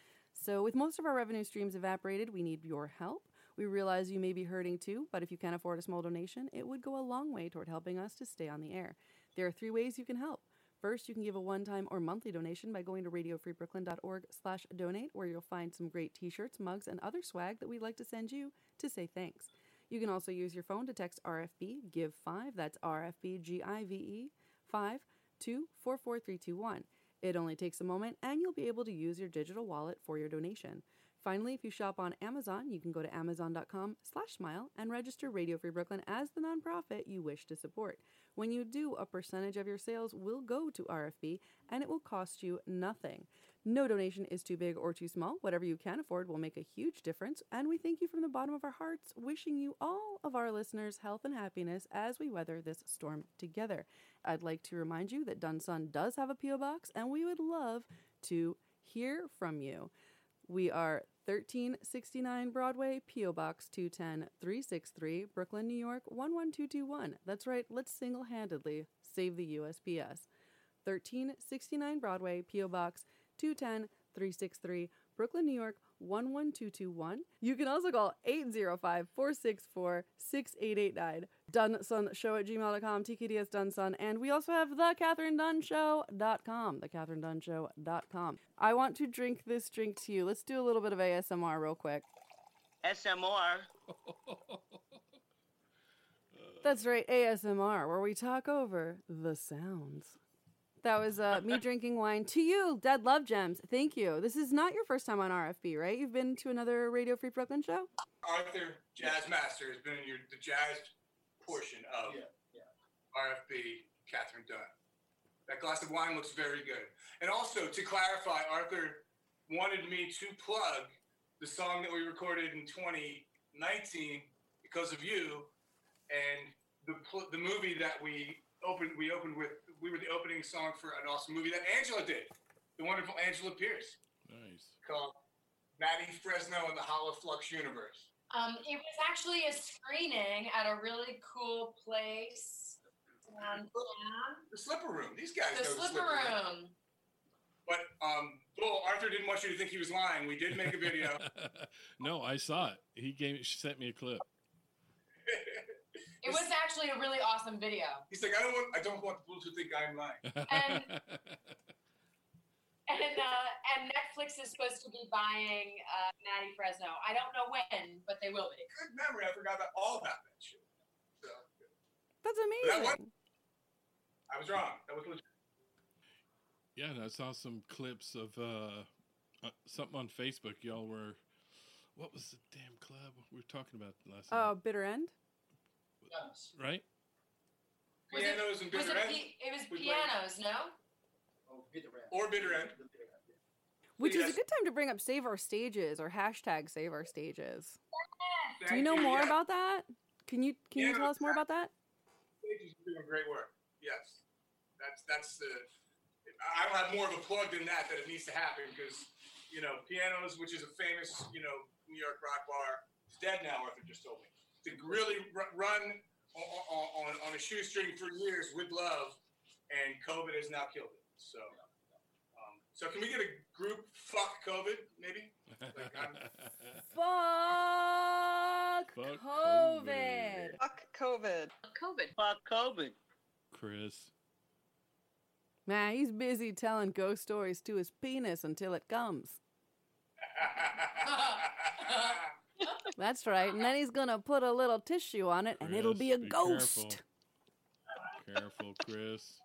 So, with most of our revenue streams evaporated, we need your help. We realize you may be hurting too, but if you can afford a small donation, it would go a long way toward helping us to stay on the air. There are three ways you can help. First, you can give a one-time or monthly donation by going to radiofreebrooklyn.org slash donate, where you'll find some great t-shirts, mugs, and other swag that we'd like to send you to say thanks. You can also use your phone to text RFB, give 5, that's RFB, G-I-V-E, 5, to 44321. It only takes a moment, and you'll be able to use your digital wallet for your donation. Finally, if you shop on Amazon, you can go to amazon.com slash smile and register Radio Free Brooklyn as the nonprofit you wish to support. When you do, a percentage of your sales will go to RFB and it will cost you nothing. No donation is too big or too small. Whatever you can afford will make a huge difference, and we thank you from the bottom of our hearts, wishing you all of our listeners health and happiness as we weather this storm together. I'd like to remind you that Dunsun does have a P.O. box, and we would love to hear from you. We are 1369 Broadway, P.O. Box 210 363, Brooklyn, New York 11221. That's right, let's single handedly save the USPS. 1369 Broadway, P.O. Box 210 363, Brooklyn, New York 11221. You can also call 805 464 6889. Dunsonshow at gmail.com, TKDS Dunsun. And we also have the Catherine Dunn Show.com, the Catherine Dunn Show.com. I want to drink this drink to you. Let's do a little bit of ASMR real quick. SMR. That's right, ASMR, where we talk over the sounds. That was uh, me drinking wine to you, Dead Love Gems. Thank you. This is not your first time on RFB, right? You've been to another Radio Free Brooklyn show? Arthur Jazz Master has been in your the jazz portion of Yeah, yeah. RFB Catherine Dunn. That glass of wine looks very good. And also to clarify, Arthur wanted me to plug the song that we recorded in 2019 because of you, and the pl- the movie that we opened we opened with we were the opening song for an awesome movie that Angela did, the wonderful Angela Pierce, Nice. called Maddie Fresno and the Hollow Flux Universe. Um, it was actually a screening at a really cool place downtown. The Slipper Room. These guys The know Slipper Room. But um, Bull Arthur didn't want you to think he was lying. We did make a video. no, I saw it. He gave she sent me a clip. It was actually a really awesome video. He's like, I don't want, I don't want the people to think I'm lying. And and uh, and Netflix is supposed to be buying uh, Maddie Fresno. I don't know when, but they will be. Good memory. I forgot about all about that shit. So That's that amazing. was- I was wrong. That was legit. yeah, and I saw some clips of uh, uh, something on Facebook. Y'all were, what was the damn club we were talking about last night? Oh, night? Bitter End? Yes. Right? Was it- Pianos and Was bitter it, end, pi- it was We played- pianos, no? Oh, bitter end. or bitter end. The bitter end. Which is a good time to bring up Save Our Stages or hashtag Save Our Stages. Do you Thank know more yeah. about that? Can you can you tell us more about that? Stages are doing great work. Yes, that's that's the. I don't have more of a plug than that that it needs to happen because you know pianos, which is a famous you know New York rock bar, is dead now. Arthur just told me to really r- run on, on, on a shoestring for years with love, and COVID has now killed it. So, um, so can we get a group fuck COVID maybe? Like, I'm- Fuck, Fuck COVID. COVID. Fuck COVID. COVID. Fuck COVID. Chris. Man, he's busy telling ghost stories to his penis until it comes. That's right. And then he's gonna put a little tissue on it, and it'll be a be ghost. Careful, Careful, Chris.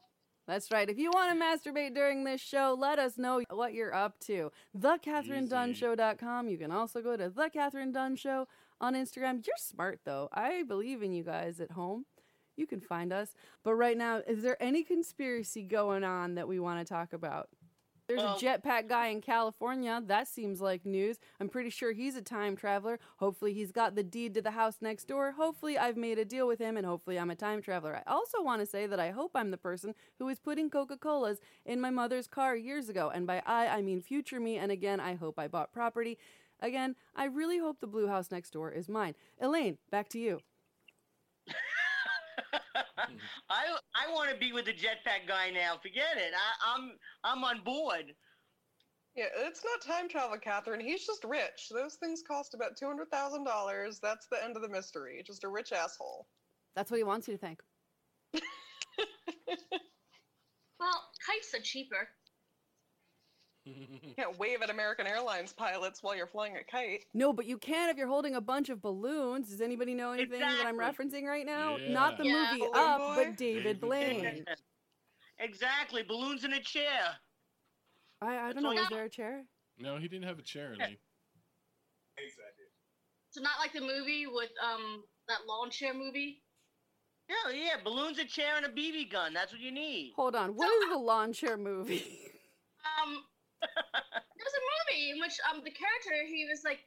That's right. If you want to masturbate during this show, let us know what you're up to. TheCatherineDunnShow.com. You can also go to The Catherine Dunn Show on Instagram. You're smart, though. I believe in you guys at home. You can find us. But right now, is there any conspiracy going on that we want to talk about? There's Well- a jetpack guy in California. That seems like news. I'm pretty sure he's a time traveler. Hopefully, he's got the deed to the house next door. Hopefully, I've made a deal with him, and hopefully, I'm a time traveler. I also want to say that I hope I'm the person who was putting Coca Colas in my mother's car years ago. And by I, I mean future me. And again, I hope I bought property. Again, I really hope the blue house next door is mine. Elaine, back to you. I I want to be with the jetpack guy now. Forget it. I, I'm I'm on board. Yeah, it's not time travel, Catherine. He's just rich. Those things cost about two hundred thousand dollars. That's the end of the mystery. Just a rich asshole. That's what he wants you to think. Well, kites are cheaper. You can't wave at American Airlines pilots while you're flying a kite. No, but you can if you're holding a bunch of balloons. Does anybody know anything that I'm referencing right now? Not the Yeah. movie Balloon Up, Boy? but David David Blaine. exactly. Balloons in a chair. I, I don't know. all- Was there a chair? No, he didn't have a chair, Elaine. Exactly. So not like the movie with um that lawn chair movie. Yeah, yeah. Balloons, a chair, and a BB gun. That's what you need. Hold on. What is the lawn chair movie? Um, there was a movie in which um the character he was like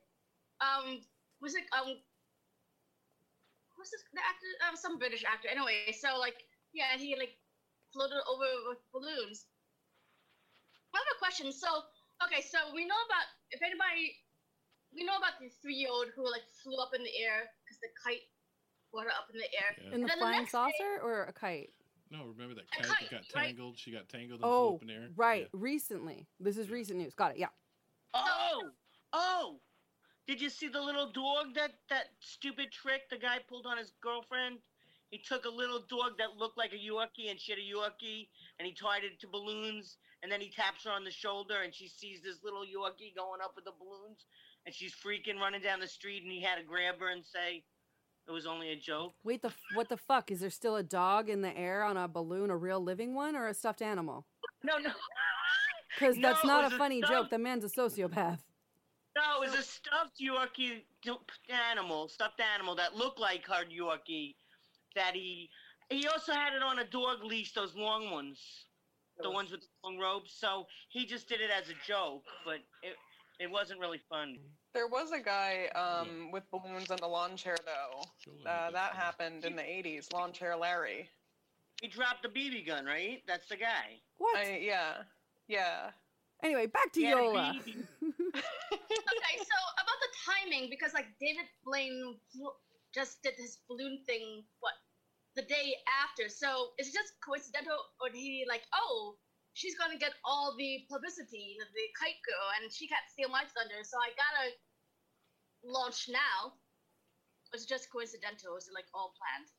um was it um who's this the actor um some British actor anyway so like yeah and he like floated over with balloons. I have a question. So okay, so we know about if anybody we know about the three year old who like flew up in the air because the kite brought her up in the air. Yeah. In the Then the flying next day- saucer or a kite? No, remember that A kite that kite, got right? tangled? She got tangled and flew Oh, up in the oh, open air. right. Recently. This is recent news. Got it. Yeah. Oh, oh. Did you see the little dog that that stupid trick the guy pulled on his girlfriend? He took a little dog that looked like a Yorkie and she had a Yorkie, and he tied it to balloons, and then he taps her on the shoulder, and she sees this little Yorkie going up with the balloons, and she's freaking running down the street, and he had to grab her and say it was only a joke. Wait, the what the fuck? Is there still a dog in the air on a balloon, a real living one, or a stuffed animal? No, no. Because No, that's not a a funny joke. The man's a sociopath. No, it was a stuffed Yorkie animal, stuffed animal that looked like hard Yorkie. That he he also had it on a dog leash, those long ones, the ones with the long robes. So he just did it as a joke, but it it wasn't really fun. There was a guy um, with balloons on the lawn chair, though. She'll Uh, that us happened in the 80s. Lawn chair Larry. He dropped the BB gun, right? That's the guy. What? I, yeah. Yeah. Anyway, back to He had Yola. BB. okay, so about the timing, because like David Blaine flew- just did his balloon thing, what, the day after. So is it just coincidental, or did he like, oh, she's gonna get all the publicity, the, the kite girl, and she can't steal my thunder, so I gotta launch now? Or is it just coincidental? Is it like all planned?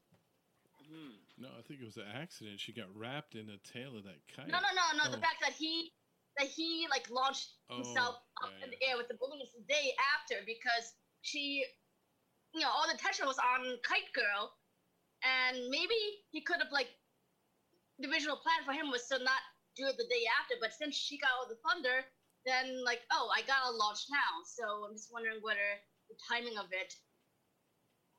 Hmm. No, I think it was an accident. She got wrapped in the tail of that kite. No, no, no, no. The Oh. fact that he that he like launched himself Oh, up yeah, in the yeah. air with the balloons the day after because she, you know, all the attention was on Kite Girl, and maybe he could have like the original plan for him was to not do it the day after, but since she got all the thunder, then like, oh, I gotta launch now. So I'm just wondering whether the timing of it,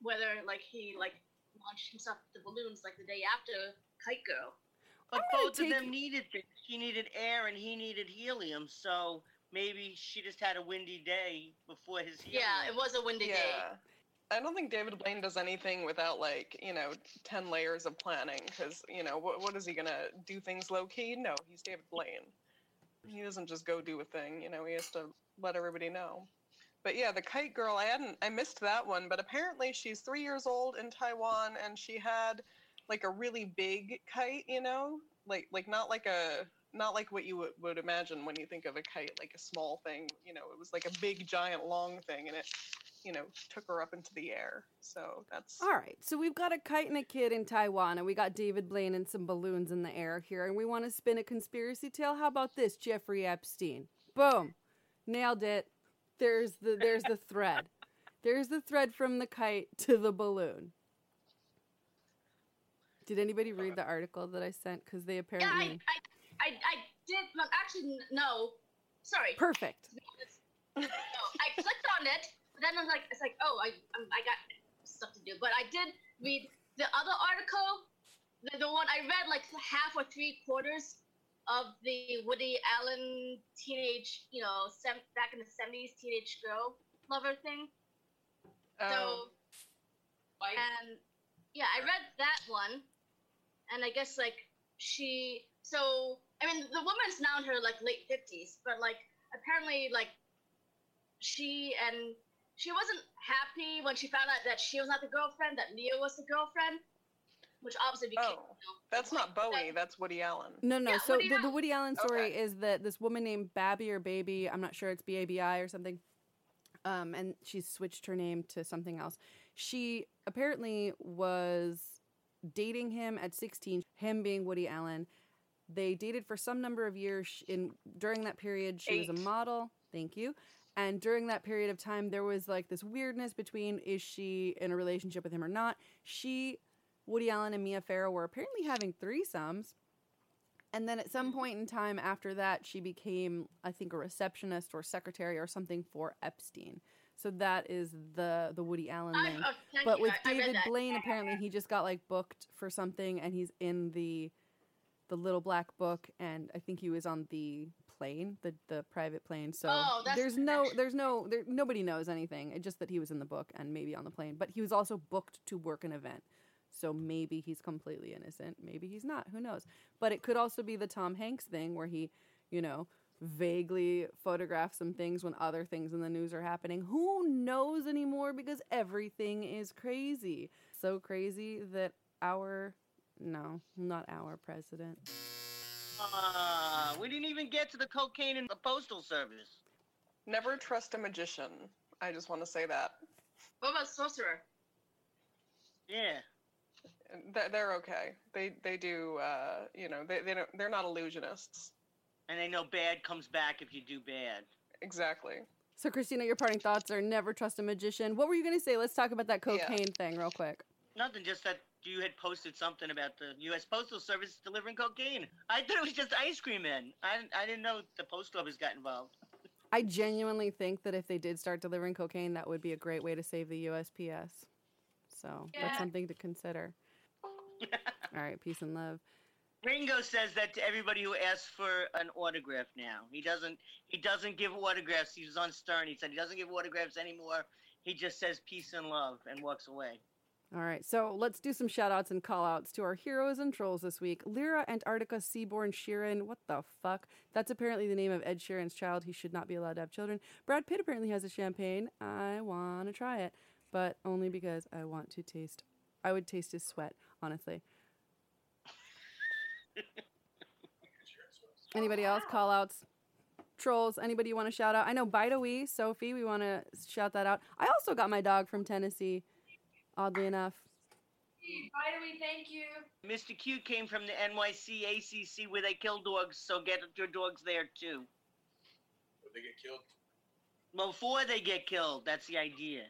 whether like he like launched himself with the balloons like the day after Kite Girl. But I'm both of them needed things. She needed air and he needed helium. So maybe she just had a windy day before his helium. Yeah, it was a windy day. I don't think David Blaine does anything without like you know ten layers of planning because you know what what is he gonna do things low key? No, he's David Blaine. He doesn't just go do a thing. You know he has to let everybody know. But yeah, the kite girl, I hadn't I missed that one, but apparently she's three years old in Taiwan and she had like a really big kite. You know, like like not like a not like what you would, would imagine when you think of a kite, like a small thing. You know, it was like a big, giant, long thing, and it you know, took her up into the air. So that's All right, so we've got a kite and a kid in Taiwan, and we got David Blaine and some balloons in the air here, and we want to spin a conspiracy tale. How about this, Jeffrey Epstein? Boom, nailed it. There's the there's the thread. There's the thread from the kite to the balloon. Did anybody read uh. the article that I sent? Because they apparently I, I, I, I did. Well, actually, no. Sorry. perfect. no, I clicked on it, but then I'm like, it's like, oh, I, um, I got stuff to do. But I did read the other article, the, the one I read like half or three quarters of the Woody Allen teenage, you know, sem- back in the '70s teenage girl lover thing. oh, So, and yeah, I read that one, and I guess like she. So I mean, the woman's now in her like late fifties, but like apparently like she and she wasn't happy when she found out that she was not the girlfriend, that Mia was the girlfriend, which obviously became. Oh, that's not Bowie. That's Woody Allen. No, no. Yeah, so Woody the, the Woody Allen story Okay. is that this woman named Babby or Baby, I'm not sure it's B A B I or something, um, and she switched her name to something else. She apparently was dating him at 16, him being Woody Allen. They dated for some number of years. In during that period, she was a model. Thank you. And during that period of time, there was like this weirdness between is she in a relationship with him or not. She, Woody Allen, and Mia Farrow were apparently having threesomes. And then at some point in time after that, she became, I think, a receptionist or secretary or something for Epstein. So that is the the Woody Allen thing. oh, But with David. Blaine, apparently he just got like booked for something, and he's in the the little black book, and I think he was on the plane, the the private plane. So Oh, there's no there's no there nobody knows anything. It's just that he was in the book and maybe on the plane, but he was also booked to work an event. So maybe he's completely innocent, maybe he's not. Who knows? But it could also be the Tom Hanks thing where he, you know, vaguely photographs some things when other things in the news are happening. Who knows anymore because everything is crazy. So crazy that our no, not our president. Uh, we didn't even get to the cocaine and the postal service. Never trust a magician. I just want to say that. What about sorcerer? Yeah. They're, they're okay. They they do. Uh, you know, they they don't, they're not illusionists. And they know bad comes back if you do bad. Exactly. So Christina, your parting thoughts are never trust a magician. What were you going to say? Let's talk about that Yeah. cocaine thing real quick. Nothing, just that you had posted something about the U.S. Postal Service delivering cocaine. I thought it was just ice cream men. I, I didn't know the post office got involved. I genuinely think that if they did start delivering cocaine, that would be a great way to save the USPS. So that's something to consider. All right, peace and love. Ringo says that to everybody who asks for an autograph now. He doesn't he doesn't give autographs. He was on Stern. He said he doesn't give autographs anymore. He just says peace and love and walks away. All right, so let's do some shout outs and call outs to our heroes and trolls this week. Lyra Antarctica Seaborn Sheeran. What the fuck? That's apparently the name of Ed Sheeran's child. He should not be allowed to have children. Brad Pitt apparently has a champagne. I want to try it, but only because I want to taste. I would taste his sweat, honestly. Anybody else? Call outs? Trolls? Anybody you want to shout out? I know Bida Wee, Sophie, we want to shout that out. I also got my dog from Tennessee, oddly enough. By the way, thank you. Mr. Q came from the NYC ACC where they kill dogs, so get your dogs there too. Would they get killed? Before they get killed, that's the idea.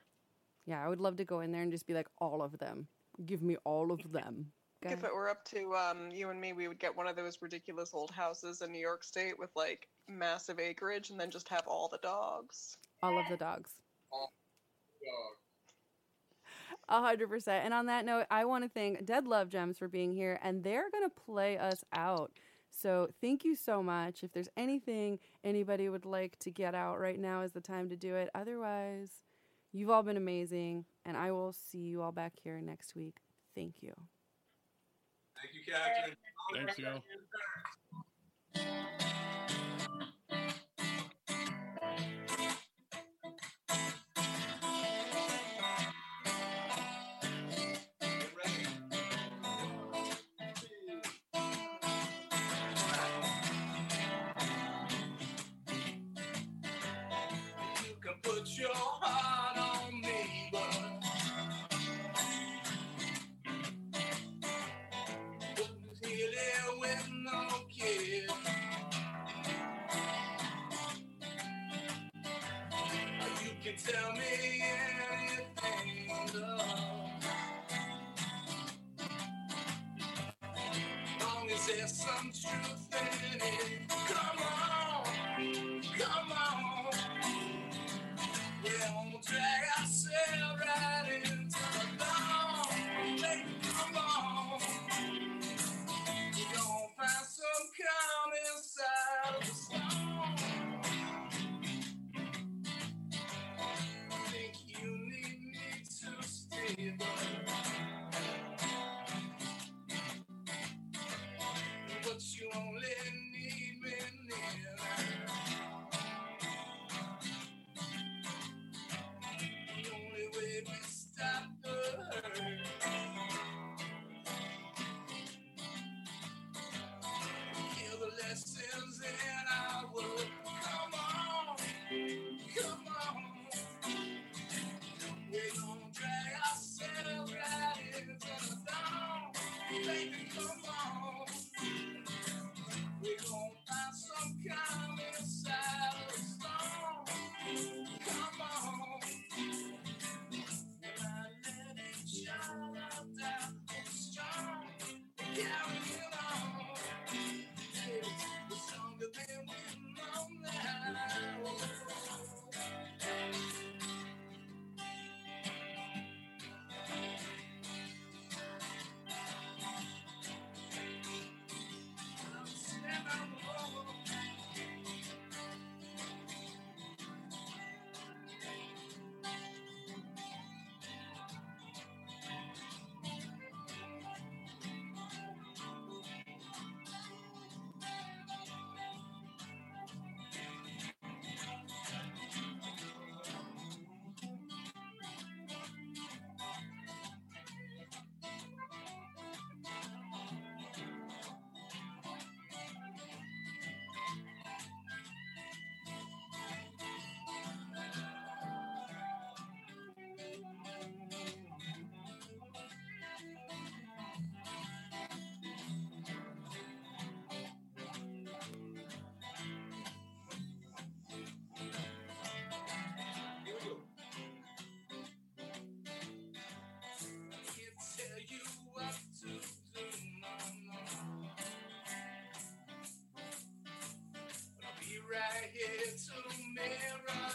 Yeah, I would love to go in there and just be like, all of them. Give me all of them. If it were up to um, you and me, we would get one of those ridiculous old houses in New York State with like massive acreage, and then just have all the dogs. All of the dogs. All Dog. A hundred percent. And on that note, I want to thank Dead Love Gems for being here, and they're gonna play us out. So thank you so much. If there's anything anybody would like to get out right now, is the time to do it. Otherwise, you've all been amazing, and I will see you all back here next week. Thank you. Thank you, Catherine. Thanks, yo. right here to mirror.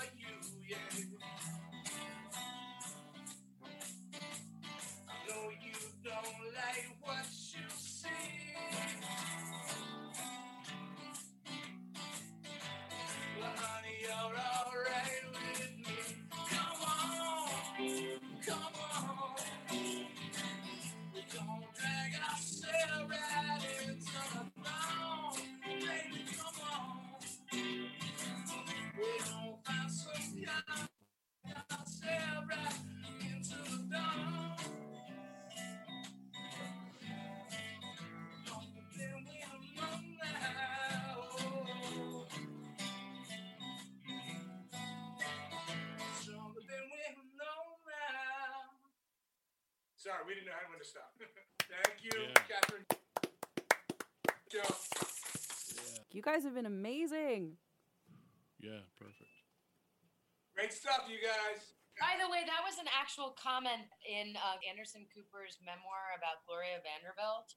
Sorry, we didn't know how when to stop. Thank you, Yeah. Catherine. Joe. You guys have been amazing. Yeah, perfect. Great stuff, you guys. By the way, that was an actual comment in uh, Anderson Cooper's memoir about Gloria Vanderbilt.